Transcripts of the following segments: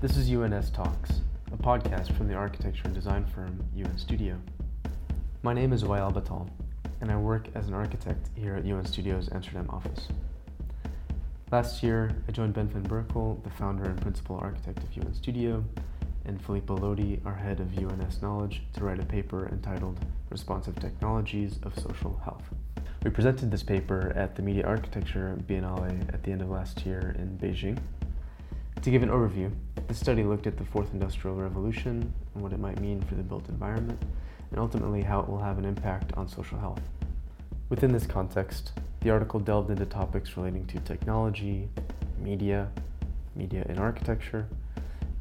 This is UNS Talks, a podcast from the architecture and design firm UN Studio. My name is Wael Batal, and I work as an architect here at UN Studio's Amsterdam office. Last year, I joined Ben van Berkel, the founder and principal architect of UN Studio, and Filippo Lodi, our head of UNS Knowledge, to write a paper entitled Responsive Technologies of Social Health. We presented this paper at the Media Architecture Biennale at the end of last year in Beijing. To give an overview, the study looked at the fourth industrial revolution and what it might mean for the built environment, and ultimately how it will have an impact on social health. Within this context, the article delved into topics relating to technology, media, media in architecture,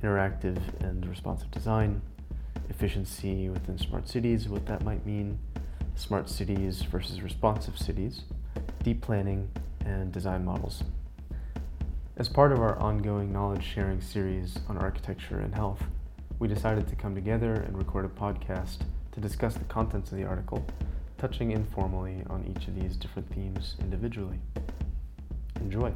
interactive and responsive design, efficiency within smart cities, what that might mean, smart cities versus responsive cities, deep planning, and design models. As part of our ongoing knowledge sharing series on architecture and health, we decided to come together and record a podcast to discuss the contents of the article, touching informally on each of these different themes individually. Enjoy.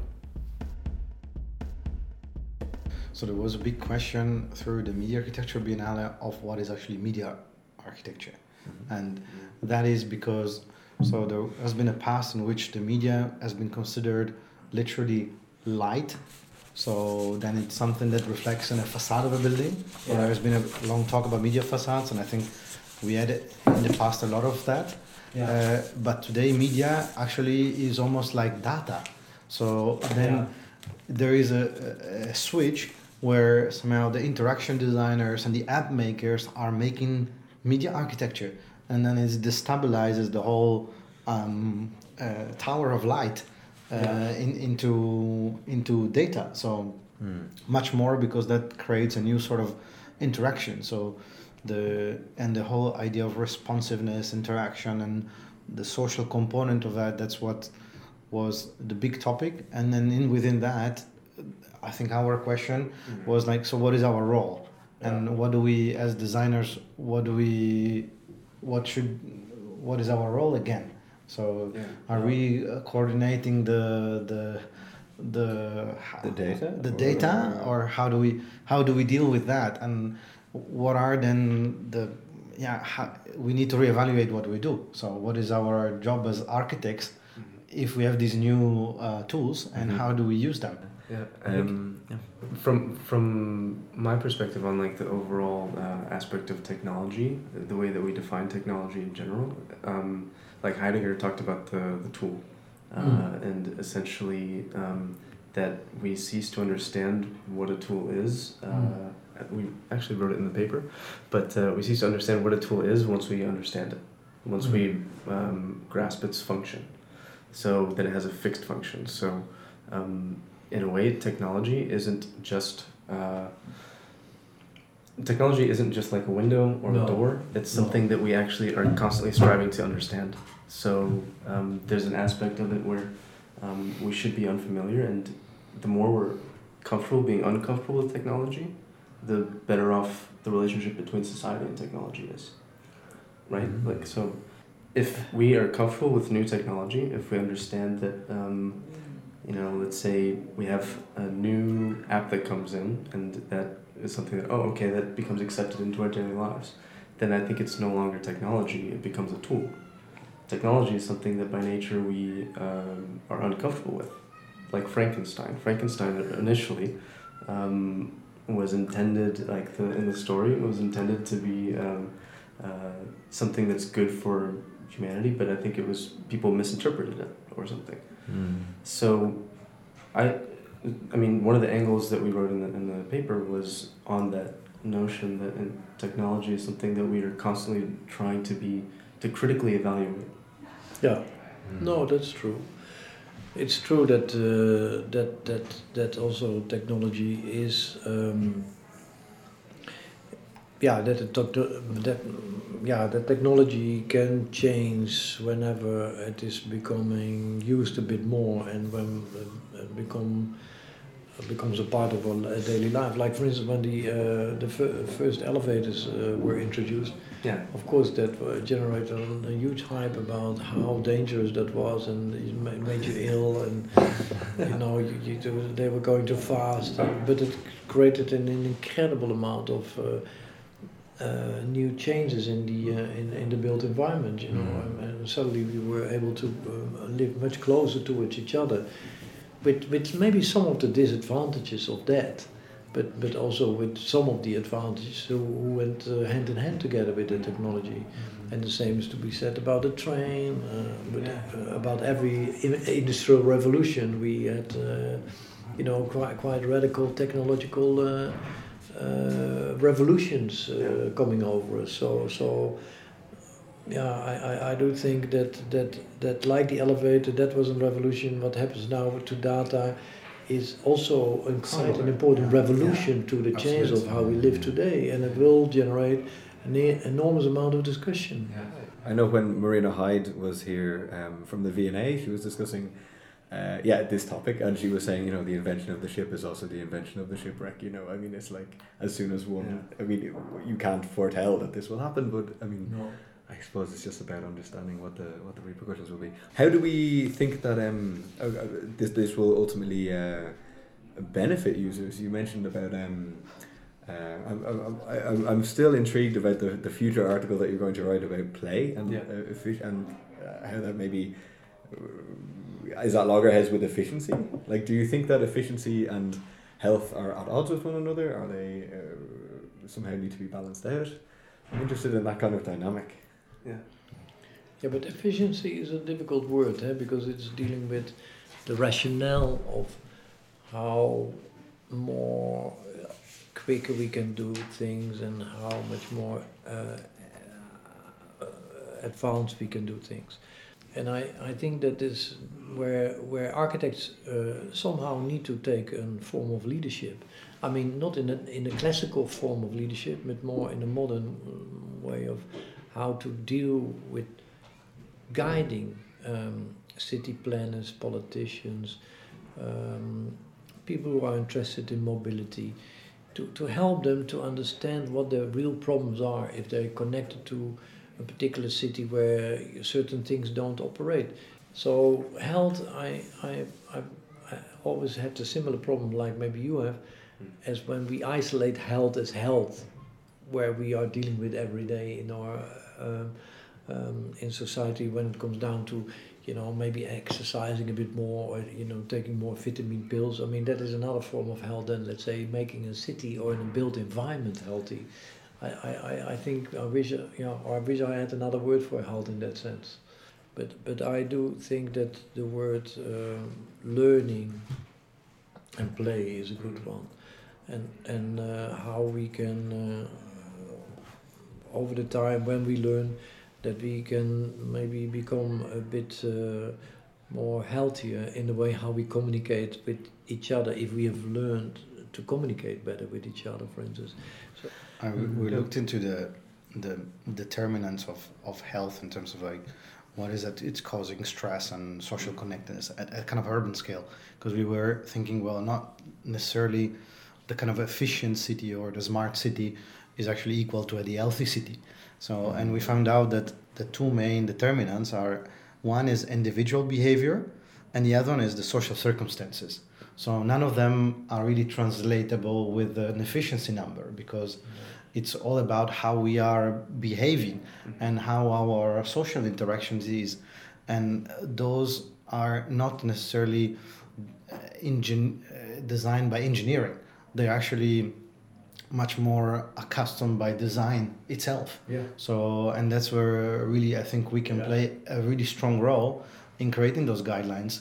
So there was a big question through the Media Architecture Biennale of what is actually media architecture. Mm-hmm. And that is because so there has been a past in which the media has been considered literally light. So then it's something that reflects in a facade of a building. Yeah. There has been a long talk about media facades, and I think we had in the past a lot of that. Yeah. Uh, but today, media actually is almost like data. So then yeah. there is a, a switch where somehow the interaction designers and the app makers are making media architecture, and then it destabilizes the whole um, uh, tower of light uh, in, into into data. So mm. much more because that creates a new sort of interaction. So the and the whole idea of responsiveness, interaction, and the social component of that. That's what was the big topic. And then in within that, I think our question mm. was like, so what is our role? And what do we as designers? What do we? What should? What is our role again? So yeah. are we uh, coordinating the the the the data the data or how do we how do we deal with that and what are then the yeah how, we need to reevaluate what we do so what is our job as architects mm-hmm. if we have these new uh, tools and mm-hmm. how do we use them yeah, um, yeah. From from my perspective on like the overall uh, aspect of technology, the way that we define technology in general, um, like Heidegger talked about the, the tool uh, mm. and essentially um, that we cease to understand what a tool is. Uh, mm. We actually wrote it in the paper, but uh, we cease to understand what a tool is once we understand it, once mm. we um, grasp its function. So that it has a fixed function. So um, in a way, technology isn't just. Uh, technology isn't just like a window or no. a door. It's something no. that we actually are constantly striving to understand. So um, there's an aspect of it where um, we should be unfamiliar, and the more we're comfortable being uncomfortable with technology, the better off the relationship between society and technology is. Right? Mm-hmm. Like, so if we are comfortable with new technology, if we understand that, um, you know, let's say we have a new app that comes in and that is something that, oh, okay, that becomes accepted into our daily lives, then I think it's no longer technology, it becomes a tool. Technology is something that by nature we um, are uncomfortable with. Like Frankenstein. Frankenstein initially um, was intended, like the, in the story, was intended to be um, uh, something that's good for humanity, but I think it was people misinterpreted it or something. Mm. So I I mean, one of the angles that we wrote in the, in the paper was on that notion that technology is something that we are constantly trying to be, to critically evaluate. Yeah, mm. no, that's true. It's true that uh, that that that also technology is, um, yeah, that it, that yeah, that technology can change whenever it is becoming used a bit more and when it become becomes a part of our daily life. Like for instance, when the uh, the fir- first elevators uh, were introduced, Yeah. of course that uh, generated a, a huge hype about how dangerous that was and it made you ill and you know you, you, they were going too fast. But it created an, an incredible amount of. Uh, uh, new changes in the uh, in, in the built environment, you know, Mhm. and, and suddenly we were able to um, live much closer towards each other, with with maybe some of the disadvantages of that, but but also with some of the advantages who, who went uh, hand in hand together with the technology, and the same is to be said about the train, uh, with, uh, about every industrial revolution we had, uh, you know, quite quite radical technological. Uh, uh, revolutions uh, coming over us. So, so yeah, I, I, I do think that, that, that like the elevator, that was a revolution. What happens now to data is also a quite an important yeah. revolution to the change of how we live today, and it will generate an e- enormous amount of discussion. Yeah. I know when Marina Hyde was here um, from the VNA, she was discussing, uh, yeah, this topic, and she was saying, you know, the invention of the ship is also the invention of the shipwreck. You know, I mean, it's like as soon as one, I mean, you can't foretell that this will happen, but I mean, No. I suppose it's just about understanding what the what the repercussions will be. How do we think that um uh, uh, this this will ultimately uh, benefit users? You mentioned about um. Uh, I'm, I'm, I'm, I'm still intrigued about the, the future article that you're going to write about play and Yeah. uh, and uh, how that maybe is that loggerheads with efficiency. Like, do you think that efficiency and health are at odds with one another? Are they uh, somehow need to be balanced out? I'm interested in that kind of dynamic. Yeah. Yeah, but efficiency is a difficult word, eh, because it's dealing with the rationale of how more quicker we can do things and how much more uh, advanced we can do things. And I, I think that is where where architects uh, somehow need to take a form of leadership. I mean, not in a, in a classical form of leadership, but more in a modern um, way of how to deal with guiding um, city planners, politicians, um, people who are interested in mobility, to, to help them to understand what their real problems are if they're connected to a particular city where certain things don't operate. So health, I, I, I, I always had a similar problem like maybe you have, as when we isolate health as health, where we are dealing with every day in our um, um, in society when it comes down to you know maybe exercising a bit more or you know taking more vitamin pills. I mean that is another form of health than let's say making a city or in a built environment healthy. I i, I- think i wish you know i wish i had another word for health in that sense. But but i do think that the word um, learning and play is a good one. And and uh, how we can uh, over the time when we learn that we can maybe become a bit uh, more healthier in the way how we communicate with each other if we have learned to communicate better with each other for instance. I, we we Yeah. looked into the the determinants of, of health in terms of like what is it it's causing stress and social connectedness at a kind of urban scale. Because we were thinking well not necessarily the kind of efficient city or the smart city is actually equal to the healthy city. So and we found out that the two main determinants are one is individual behavior and the other one is the social circumstances. So none of them are really translatable with an efficiency number because it's all about how we are behaving and how our social interactions is. And those are not necessarily uh, engin- uh, designed by engineering. They're actually much more accustomed by design itself yeah so and that's where really i think we can Yeah. play a really strong role in creating those guidelines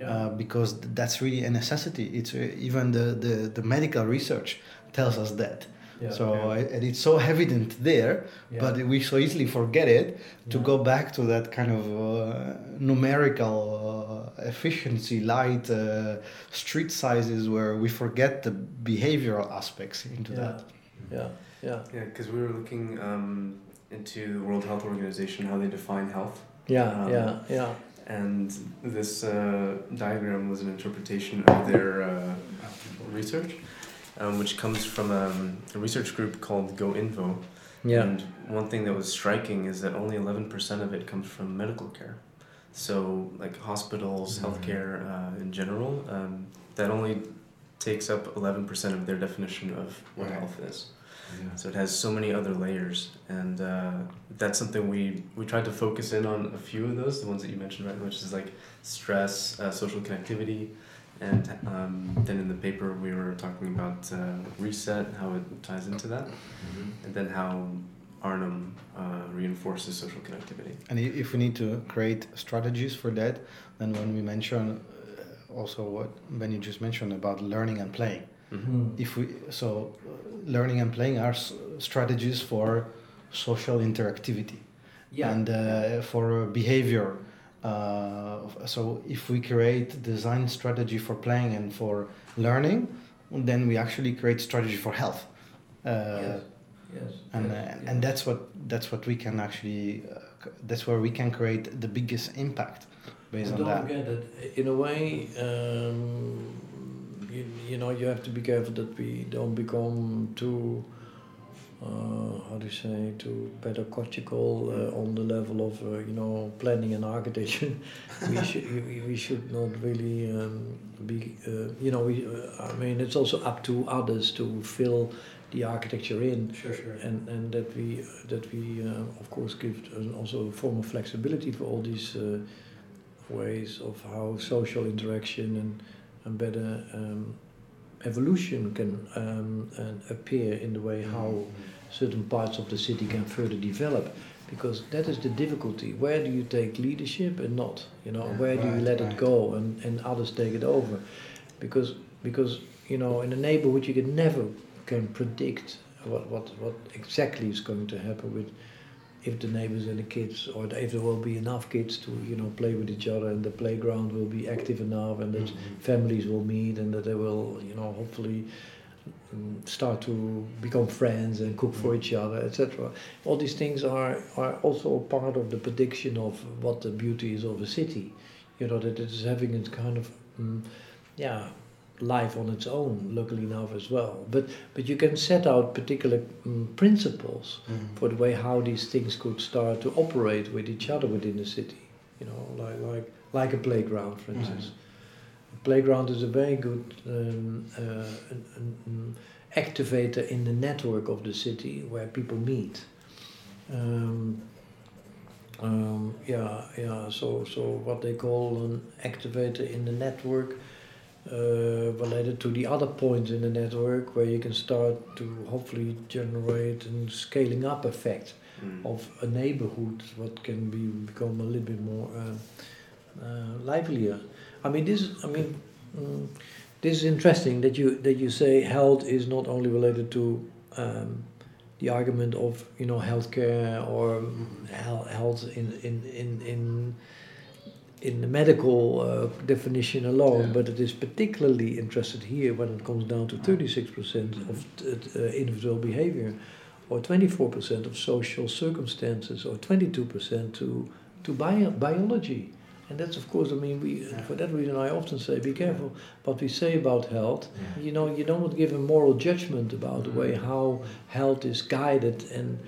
yeah uh, because th- that's really a necessity. It's uh, even the, the, the medical research tells us that. Yeah so yeah. I- and it's so evident there, yeah. but we so easily forget it to Yeah. go back to that kind of uh, numerical uh, efficiency, light uh, street sizes where we forget the behavioral aspects into yeah that. yeah yeah Yeah, because we were looking um, into the World Health Organization, how they define health. yeah Um, yeah yeah And this uh, diagram was an interpretation of their uh, research, um, which comes from um, a research group called GoInvo. Yeah. And one thing that was striking is that only 11% of it comes from medical care. So, like hospitals, Mhm. healthcare uh, in general, um, that only takes up 11% of their definition of what Right. health is. Yeah. So it has so many other layers, and uh, that's something we we tried to focus in on a few of those, the ones that you mentioned, right, which is like stress, uh, social connectivity, and um, then in the paper we were talking about uh, reset, how it ties into that, Mhm. and then how Arnhem uh, reinforces social connectivity. And if we need to create strategies for that, then when we mention uh, also what Ben you just mentioned about learning and playing, Mm. if we so uh, learning and playing are strategies for social interactivity Yeah. and uh, for behavior. Uh, so if we create design strategy for playing and for learning, then we actually create strategy for health. Uh, yes. Yes. and yes, uh, and that's what that's what we can actually uh, that's where we can create the biggest impact based And on don't that. forget that in a way, um, you, you know, you have to be careful that we don't become too, uh, how do you say, to pedagogical uh, on the level of, uh, you know, planning and architecture. we should we, we should not really um, be, uh, you know, we. Uh, I mean, it's also up to others to fill the architecture in Sure, sure. and and that we that we uh, of course give also a form of flexibility for all these uh, ways of how social interaction and and better um, evolution can um, and appear in the way how certain parts of the city can further develop because that is the difficulty. Where do you take leadership and not? You know Yeah, where do you let right. it go and, and others take it over? Because because you know in a neighborhood you can never can predict what, what, what exactly is going to happen with if the neighbors and the kids or if there will be enough kids to you know play with each other and the playground will be active enough and that Mhm. families will meet and that they will you know hopefully mm, start to become friends and cook for each other etc all these things are are also part of the prediction of what the beauty is of a city. You know that it is having its kind of mm, yeah life on its own luckily enough as well but but you can set out particular mm, principles for the way how these things could start to operate with each other within the city. You know, like like like a playground, for Mhm. instance. A playground is a very good um, uh, an, an activator in the network of the city where people meet. Um, um, yeah, yeah. So so what they call an activator in the network. Uh, related to the other points in the network where you can start to hopefully generate a scaling up effect Mm. of a neighborhood what can be become a little bit more uh, uh, livelier. I mean this I mean mm, this is interesting that you that you say health is not only related to um, the argument of you know healthcare or health in in in in in the medical uh, definition alone, Yeah. but it is particularly interested here when it comes down to 36% of uh, individual behavior, or 24% of social circumstances, or 22% to to bio- biology. And that's of course, I mean, we for that reason I often say, be careful what we say about health. Yeah. You know, you don't give a moral judgment about the way Mhm. how health is guided and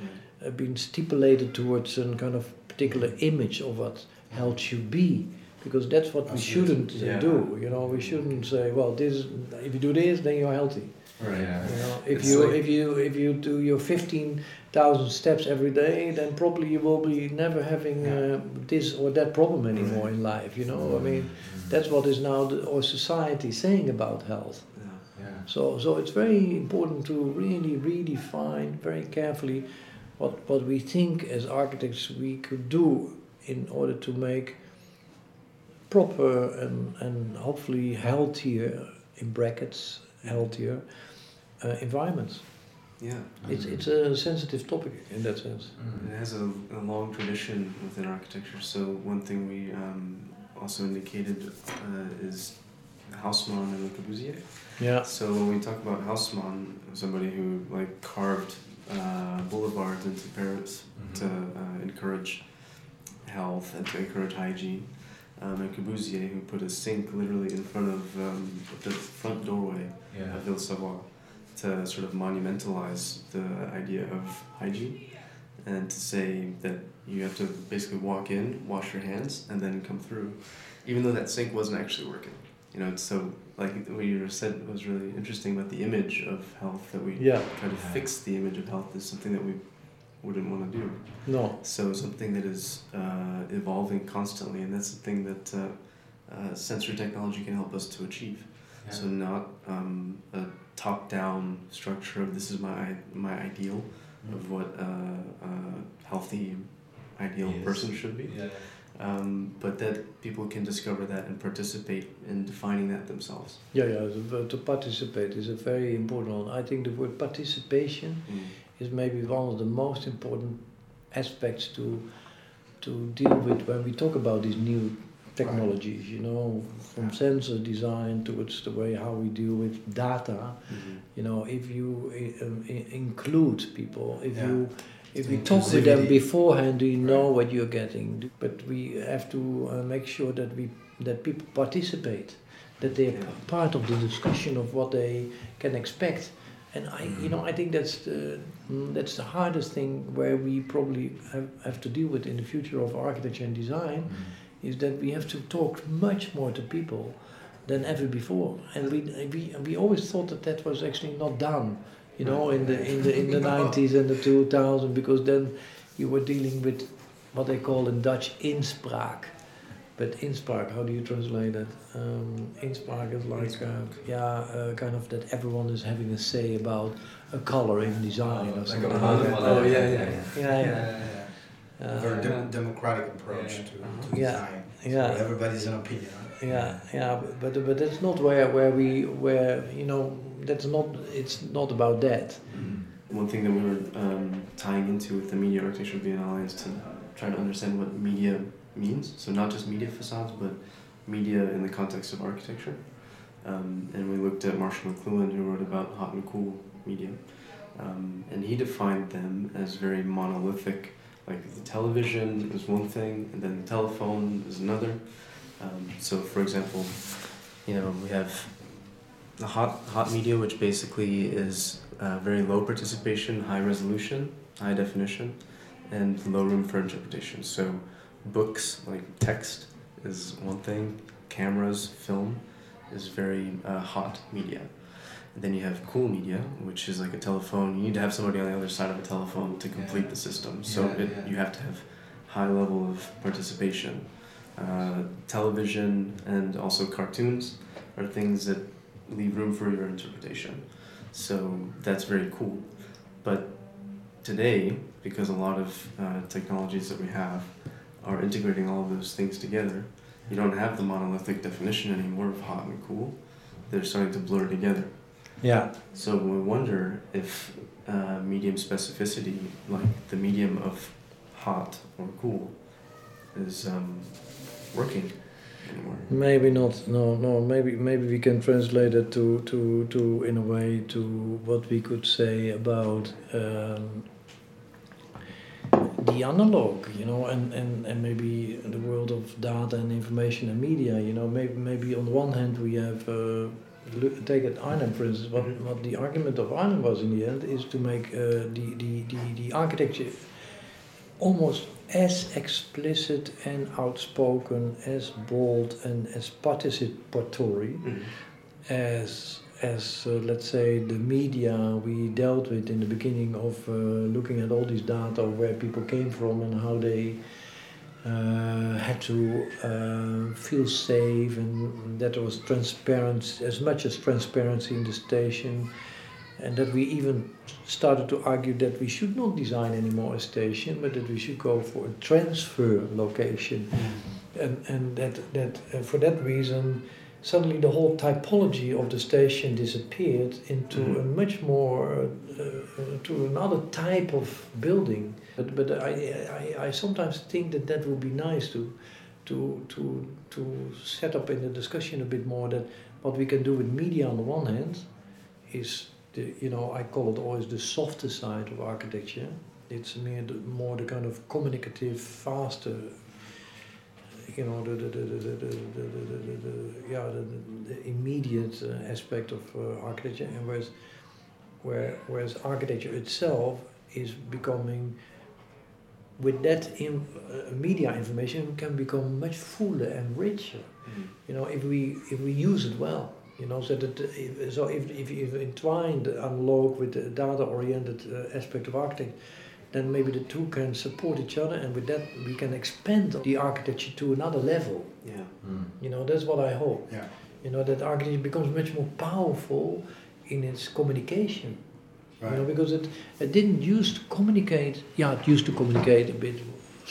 uh, been stipulated towards some kind of particular image of what health should be because that's what we shouldn't uh, Yeah. do you know we shouldn't say well this if you do this then you're healthy Right. Yeah. you know if It's you like- if you if you do your 15,000 steps every day then probably you will be never having uh, this or that problem anymore in life you know i mean that's what is now the, our society saying about health Yeah. Yeah. so, so it's very important to really redefine very carefully what, what we think as architects we could do in order to make proper and, and hopefully healthier, in brackets, healthier uh, environments. Yeah. It's, it's a sensitive topic in that sense. It has a, a long tradition within architecture. So one thing we um, also indicated uh, is Haussmann and Le Corbusier. Yeah. So when we talk about Haussmann, somebody who like carved uh, boulevards into Paris to uh, encourage health and to encourage hygiene. um, and Corbusier, who put a sink literally in front of um, the front doorway Yeah. of Villa Savoye to sort of monumentalize the idea of hygiene and to say that you have to basically walk in, wash your hands, and then come through, even though that sink wasn't actually working. You know, it's so like what you said was really interesting about the image of health that we Yeah. try to fix the image of health is something that we wouldn't want to do. No. So something that is uh, evolving constantly, and that's something that uh, uh, sensory technology can help us to achieve. So not um, a top-down structure of this is my my ideal of what uh, a healthy, ideal Yes. person should be, Yeah. um, but that people can discover that and participate in defining that themselves. Yeah, yeah. the- To participate is a very important one. I think the word participation is maybe one of the most important aspects to to deal with when we talk about these new technologies. You know, from Yeah. sensor design towards the way how we deal with data. Mhm. You know, if you i- um, include people, if Yeah. you if we talk with them beforehand, you know Right. what you're getting. But we have to uh, make sure that we that people participate, that they're Yeah. p- part of the discussion of what they can expect. And I, you know, I think that's the mm, that's the hardest thing where we probably have, have to deal with in the future of architecture and design is that we have to talk much more to people than ever before, and we we we always thought that that was actually not done, you know, in the in the in the nineties and the two thousand, because then you were dealing with what they call in Dutch inspraak. But inspraak, how do you translate that? Um, inspraak is like uh, yeah, uh, kind of that everyone is having a say about a color in design or like something. a like that. Oh yeah, yeah, yeah, yeah, yeah. Uh, Very dem- democratic approach Yeah. to, to Yeah. design. Yeah. So everybody's an opinion. Yeah, yeah, but but that's not where where we where you know that's not it's not about that. One thing that we were um, tying into with the Media Architecture Biennale is to try to understand what media means. So not just media facades, but media in the context of architecture. Um, and we looked at Marshall McLuhan, who wrote about hot and cool media. Um, and he defined them as very monolithic. Like the television is one thing, and then the telephone is another. Um, so, for example, you know, we have the hot hot media, which basically is uh, very low participation, high resolution, high definition, and low room for interpretation. So, books like text is one thing, cameras, film is very uh, hot media. And then you have cool media, which is like a telephone. You need to have somebody on the other side of a telephone to complete the system. So Yeah, it, yeah. you have to have high level of participation. Uh, television and also cartoons are things that leave room for your interpretation. So that's very cool. But today, because a lot of uh, technologies that we have are integrating all of those things together, you don't have the monolithic definition anymore of hot and cool. They're starting to blur together. Yeah, So we wonder if uh, medium specificity, like the medium of hot or cool, is um, working anymore. maybe not. No, no. Maybe maybe we can translate it to to to in a way to what we could say about. Um, the analog, you know, and, and, and maybe the world of data and information and media, you know, maybe maybe on the one hand we have uh, look, take it Arnhem for instance. What, Mhm. what the argument of Arnhem was in the end is to make uh, the, the, the, the architecture almost as explicit and outspoken, as bold and as participatory as as uh, let's say the media we dealt with in the beginning of uh, looking at all these data of where people came from and how they uh, had to uh, feel safe and that there was transparent as much as transparency in the station. And that we even started to argue that we should not design anymore a station but that we should go for a transfer location. And, and that, that uh, for that reason suddenly the whole typology of the station disappeared into Mhm. a much more uh, uh, to another type of building but but I, I, I sometimes think that that would be nice to to to to set up in the discussion a bit more that what we can do with media on the one hand is the you know I call it always the softer side of architecture it's more the, more the kind of communicative faster you know the the the the, the, the, the, the, the yeah the, the immediate uh, aspect of uh, architecture, and whereas where, whereas architecture itself is becoming with that in, uh, media information can become much fuller and richer. Mm-hmm. You know, if we if we use it well. You know, so that if, so if if you entwine the analog with the data-oriented uh, aspect of architecture, then maybe the two can support each other, and with that we can expand the architecture to another level. Yeah. Mm. You know, that's what I hope. Yeah. You know, that architecture becomes much more powerful in its communication. You know, because it, it didn't used to communicate. Yeah, it used to communicate a bit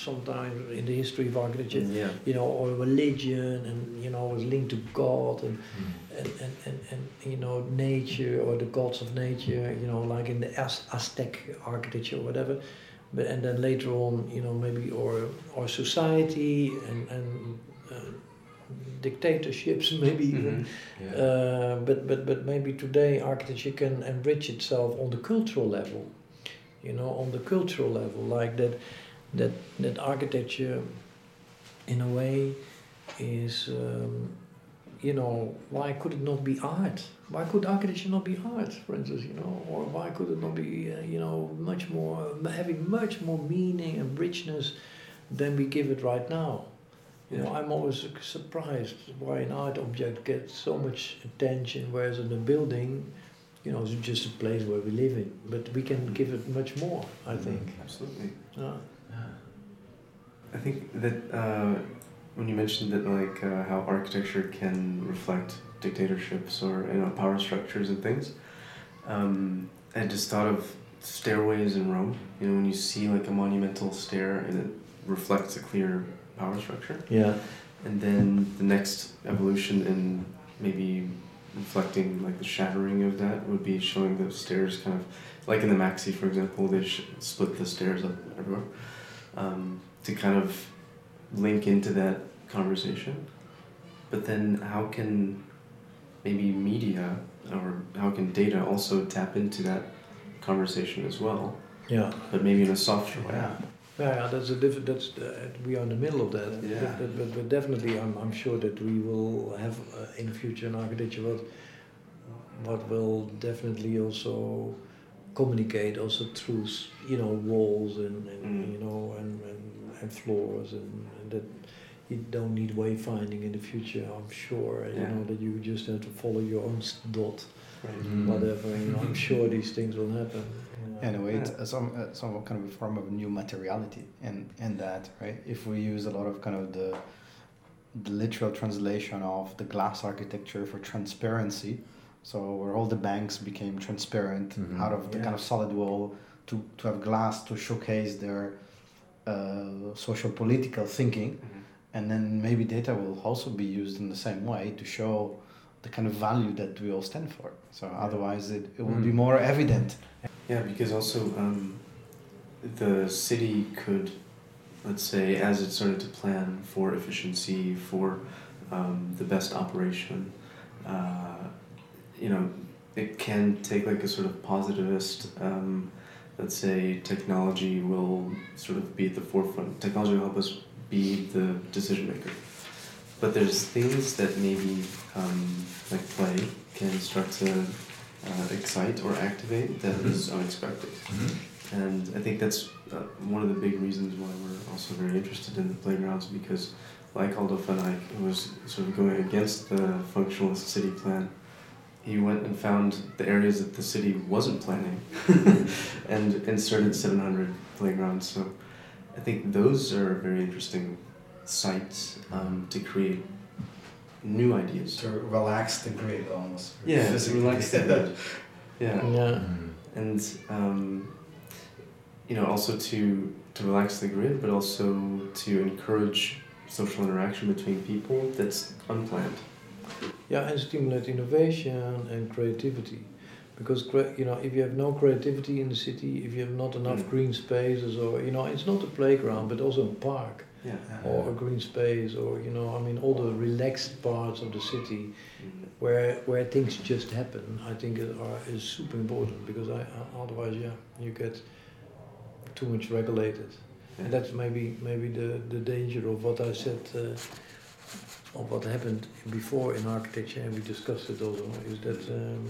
sometimes in the history of architecture. Yeah. You know, or religion, and you know, was linked to God and, Mm. and, and, and, and you know nature or the gods of nature. You know, like in the Az- Aztec architecture or whatever. But and then later on, you know, maybe or or society and and. Uh, dictatorships maybe even Mhm. Yeah. uh, but but but maybe today architecture can enrich itself on the cultural level, you know, on the cultural level, like that, that that architecture, in a way, is, um, you know, why could it not be art? Why could architecture not be art, for instance, you know, or why could it not be, uh, you know, much more having much more meaning and richness than we give it right now? You know, I'm always surprised why an art object gets so much attention, whereas in a building, you know, it's just a place where we live in. But we can give it much more, I think. Absolutely. Yeah. I think that uh, when you mentioned that, like uh, how architecture can reflect dictatorships or you know power structures and things, um, I just thought of stairways in Rome. You know, when you see like a monumental stair and it reflects a clear power structure, Yeah. and then the next evolution in maybe reflecting like the shattering of that would be showing the stairs kind of like in the MAXXI for example they sh- split the stairs up everywhere um, to kind of link into that conversation but then how can maybe media or how can data also tap into that conversation as well Yeah. but maybe in a softer way Yeah. Yeah, that's a different. That's the, we are in the middle of that. Yeah. But, but, but, but definitely, I'm, I'm sure that we will have uh, in the future an architecture what what will definitely also communicate also through you know walls and, and Mm. you know and, and, and floors and, and that you don't need wayfinding in the future. I'm sure you know that you just have to follow your own s- dot, right Mm. whatever. You know, I'm sure these things will happen. you know. Yeah, in a way, it's uh, some uh, some kind of a form of new materiality in in that, right? If we use a lot of kind of the the literal translation of the glass architecture for transparency, so where all the banks became transparent Mhm. out of the Yeah. kind of solid wall to to have glass to showcase their uh, social political thinking, Mhm. and then maybe data will also be used in the same way to show the kind of value that we all stand for. So otherwise, it, it will be Mm. more evident. Yeah, because also um, the city could, let's say, as it started to plan for efficiency, for um, the best operation, uh, you know, it can take like a sort of positivist, um, let's say, technology will sort of be at the forefront. Technology will help us be the decision maker. But there's things that maybe um, like play can start to uh, excite or activate that that is unexpected. And I think that's uh, one of the big reasons why we're also very interested in the playgrounds because, like Aldo van Eyck, who was sort of going against the functionalist city plan, he went and found the areas that the city wasn't planning and inserted 700 playgrounds. So I think those are very interesting sites um, to create new ideas. to relax the grid almost. Yeah, to Physically. relax the grid. Yeah. Yeah. and um, you know also to to relax the grid but also to encourage social interaction between people that's unplanned Yeah, and stimulate innovation and creativity. Because you know, if you have no creativity in the city, if you have not enough Mm. green spaces, or you know, it's not a playground, but also a park yeah or a green space, or you know, I mean, all the relaxed parts of the city where where things just happen. I think is- are is super important because I uh, otherwise, yeah, you get too much regulated. And that's maybe maybe the, the danger of what I said, uh, of what happened before in architecture, and we discussed it also, is that um,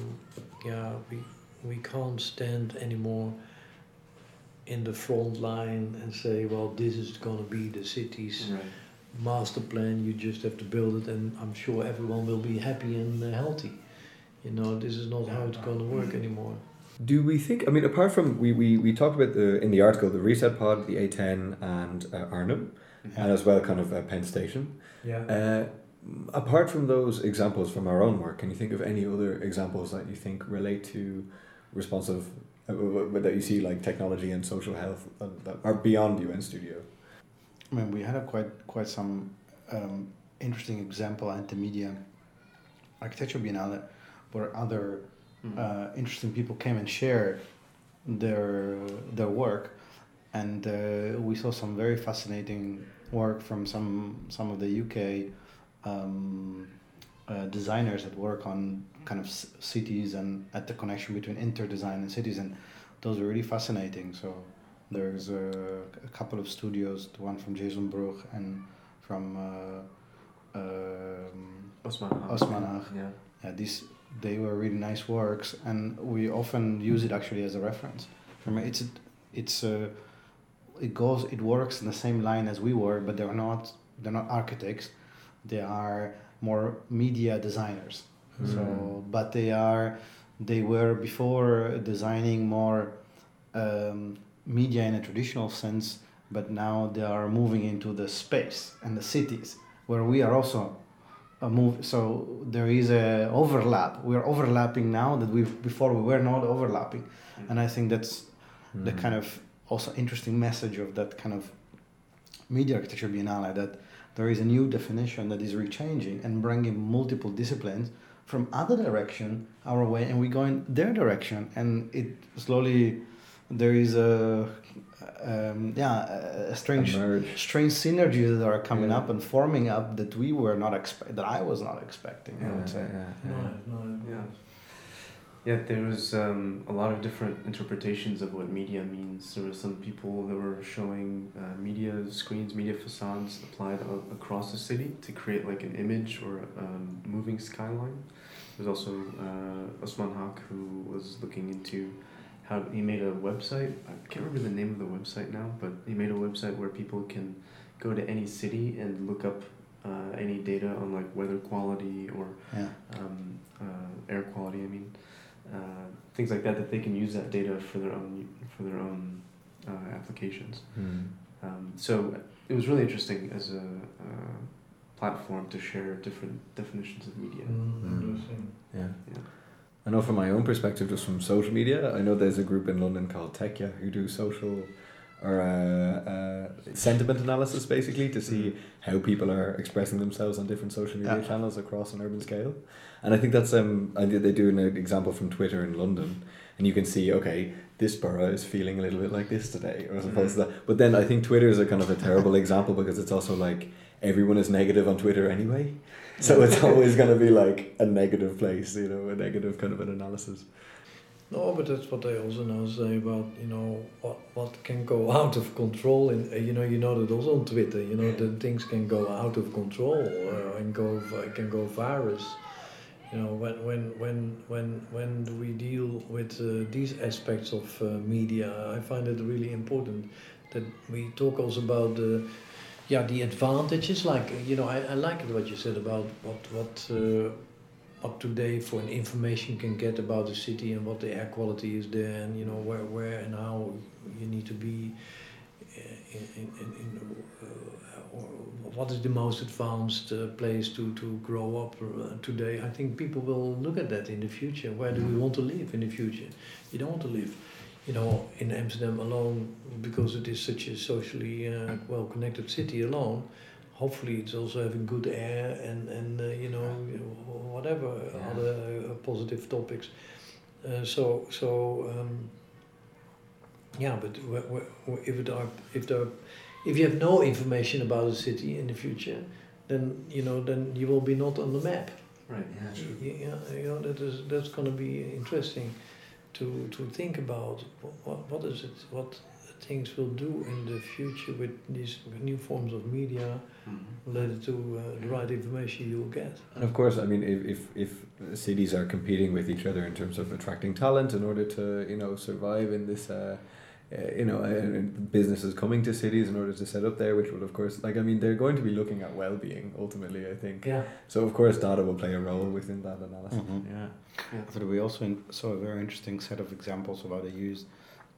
yeah we we can't stand anymore in the front line and say, well, this is going to be the city's Right. master plan. You just have to build it, and I'm sure everyone will be happy and uh, healthy. You know, this is not how it's going to work anymore. Do we think? I mean, apart from we, we, we talked about the in the article the reset pod, the A10, and uh, Arnhem, and as well kind of uh, Penn Station. Yeah. Uh, apart from those examples from our own work, can you think of any other examples that you think relate to responsive uh, w- w- that you see like technology and social health uh, that are beyond UN Studio? I mean, we had a quite quite some um, interesting example at the media architecture biennale, where other Mm. uh, interesting people came and shared their their work, and uh, we saw some very fascinating work from some some of the UK um, uh, designers that work on kind of c- cities and at the connection between interdesign and cities, and those are really fascinating. So there's a, a couple of studios, the one from Jason Bruges and from uh, um, Usman. Usman Haque. Yeah. yeah, these they were really nice works, and we often use it actually as a reference. For me, it's it's uh, it goes it works in the same line as we were, but they're not they're not architects. They are more media designers. Hmm. So, but they are they were before designing more um, media in a traditional sense, but now they are moving into the space and the cities where we are also a move. So there is a overlap. We are overlapping now that we before we were not overlapping, hmm. and I think that's the kind hmm. of also interesting message of that kind of media architecture biennale that there is a new definition that is rechanging and bringing multiple disciplines from other direction our way and we go in their direction and it slowly there is a um, yeah a- a strange Emerge. strange synergies that are coming Yeah. up and forming up that we were not expect that I was not expecting I Yeah, would say yeah, No, yeah. no, Yeah. There was um, a lot of different interpretations of what media means. There were some people that were showing uh, media screens, media facades applied a- across the city to create like an image or um, moving skyline. There's also uh, Usman Haque who was looking into how he made a website. I can't remember the name of the website now, but he made a website where people can go to any city and look up uh, any data on like weather quality or yeah um, uh, air quality. I mean, uh, things like that that they can use that data for their own for their own uh, applications. Hmm. Um, so it was really interesting as a uh, platform to share different definitions of media. Mm, Mm. interesting. Yeah. Yeah. I know from my own perspective, just from social media, I know there's a group in London called Techia who do social or uh, uh, sentiment analysis basically to see how people are expressing themselves on different social media Yeah. channels across an urban scale. And I think that's um I did they do an example from Twitter in London, and you can see okay this borough is feeling a little bit like this today, or as opposed to that. But then I think Twitter is a kind of a terrible example because it's also like everyone is negative on Twitter anyway. So it's always going to be like a negative place, you know, a negative kind of an analysis. No, but that's what I also now say about you know what what can go out of control, and uh, you know you know that also on Twitter, you know that things can go out of control uh, and go can go virus. You know when when when when when do we deal with uh, these aspects of uh, media? I find it really important that we talk also about the yeah the advantages. Like you know I, I like what you said about what what. Up to date for an information can get about the city and what the air quality is there and you know where where and how you need to be uh, in, in, in, in uh, or what is the most advanced uh, place to, to grow up uh, today. I think people will look at that in the future. Where do we want to live in the future? You don't want to live you know in Amsterdam alone because it is such a socially well connected city alone hopefully it's also having good air and and uh, you know whatever Yeah. other uh, positive topics. Uh, so so um, yeah, but if it are if there if you have no information about the city in the future, then you know then you will be not on the map. Right. Yeah, yeah, you know that is that's going to be interesting to to think about what what is it what things will do in the future with these new forms of media related to uh, the right information you'll get. And of course, I mean, if, if, if cities are competing with each other in terms of attracting talent in order to, you know, survive in this, uh, uh, you know, and, and businesses coming to cities in order to set up there, which will, of course, like, I mean, they're going to be looking at well being ultimately, I think. Yeah. So, of course, data will play a role within that analysis. Mhm. Yeah. I thought we also saw a very interesting set of examples of how they use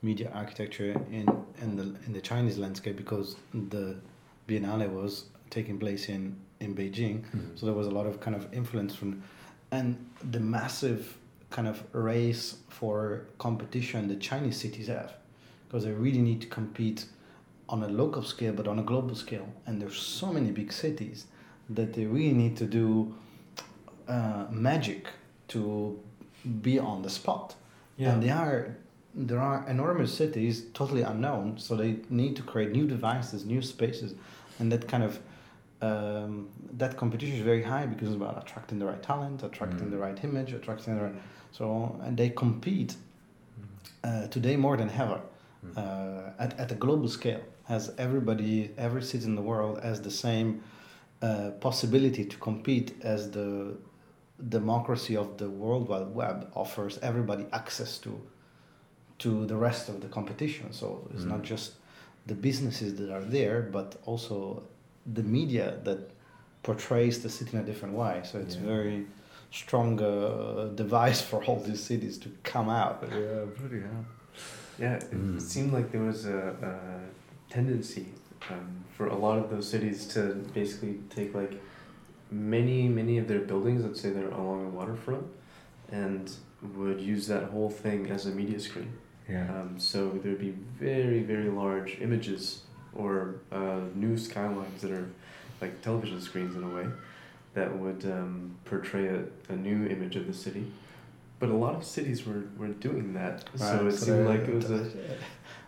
media architecture in, in the in the Chinese landscape because the Biennale was taking place in in Beijing, Mhm. so there was a lot of kind of influence from, and the massive kind of race for competition the Chinese cities have, because they really need to compete on a local scale but on a global scale, and there's so many big cities that they really need to do uh, magic to be on the spot. Yeah. And they are there are enormous cities totally unknown, so they need to create new devices, new spaces, and that kind of um, that competition is very high because it's about attracting the right talent, attracting Mm. the right image, attracting the right so and they compete uh, today more than ever Mm. uh, at, at a global scale As everybody every city in the world has the same uh, possibility to compete as the democracy of the world wide web offers everybody access to to the rest of the competition so it's not Mm. just the businesses that are there but also the media that portrays the city in a different way so it's Yeah. very strong uh, device for all these cities to come out Yeah, bloody hell. Yeah, it Mm. seemed like there was a, a tendency um, for a lot of those cities to basically take like many, many of their buildings, let's say they're along the waterfront, and would use that whole thing as a media screen. Yeah. Um, so there'd be very, very large images or uh, new skylines that are like television screens in a way that would um, portray a, a new image of the city. But a lot of cities were, were doing that, so Right, it seemed like it was a,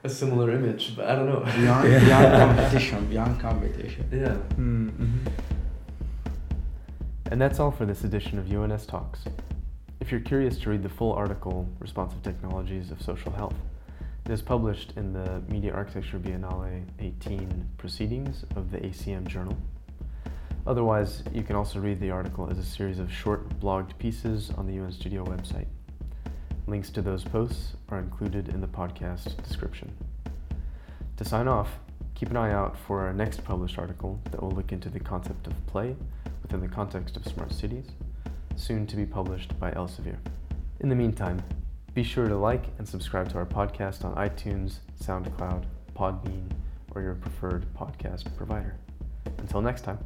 a similar image, but I don't know. beyond, Yeah. beyond competition beyond competition yeah. Mm-hmm. And that's all for this edition of UNS Talks. If you're curious to read the full article, Responsive Technologies of Social Health, it is published in the Media Architecture Biennale 18 Proceedings of the ACM Journal. Otherwise, you can also read the article as a series of short blogged pieces on the UN Studio website. Links to those posts are included in the podcast description. To sign off, keep an eye out for our next published article that will look into the concept of play within the context of smart cities, soon to be published by Elsevier. In the meantime, be sure to like and subscribe to our podcast on iTunes, SoundCloud, Podbean, or your preferred podcast provider. Until next time.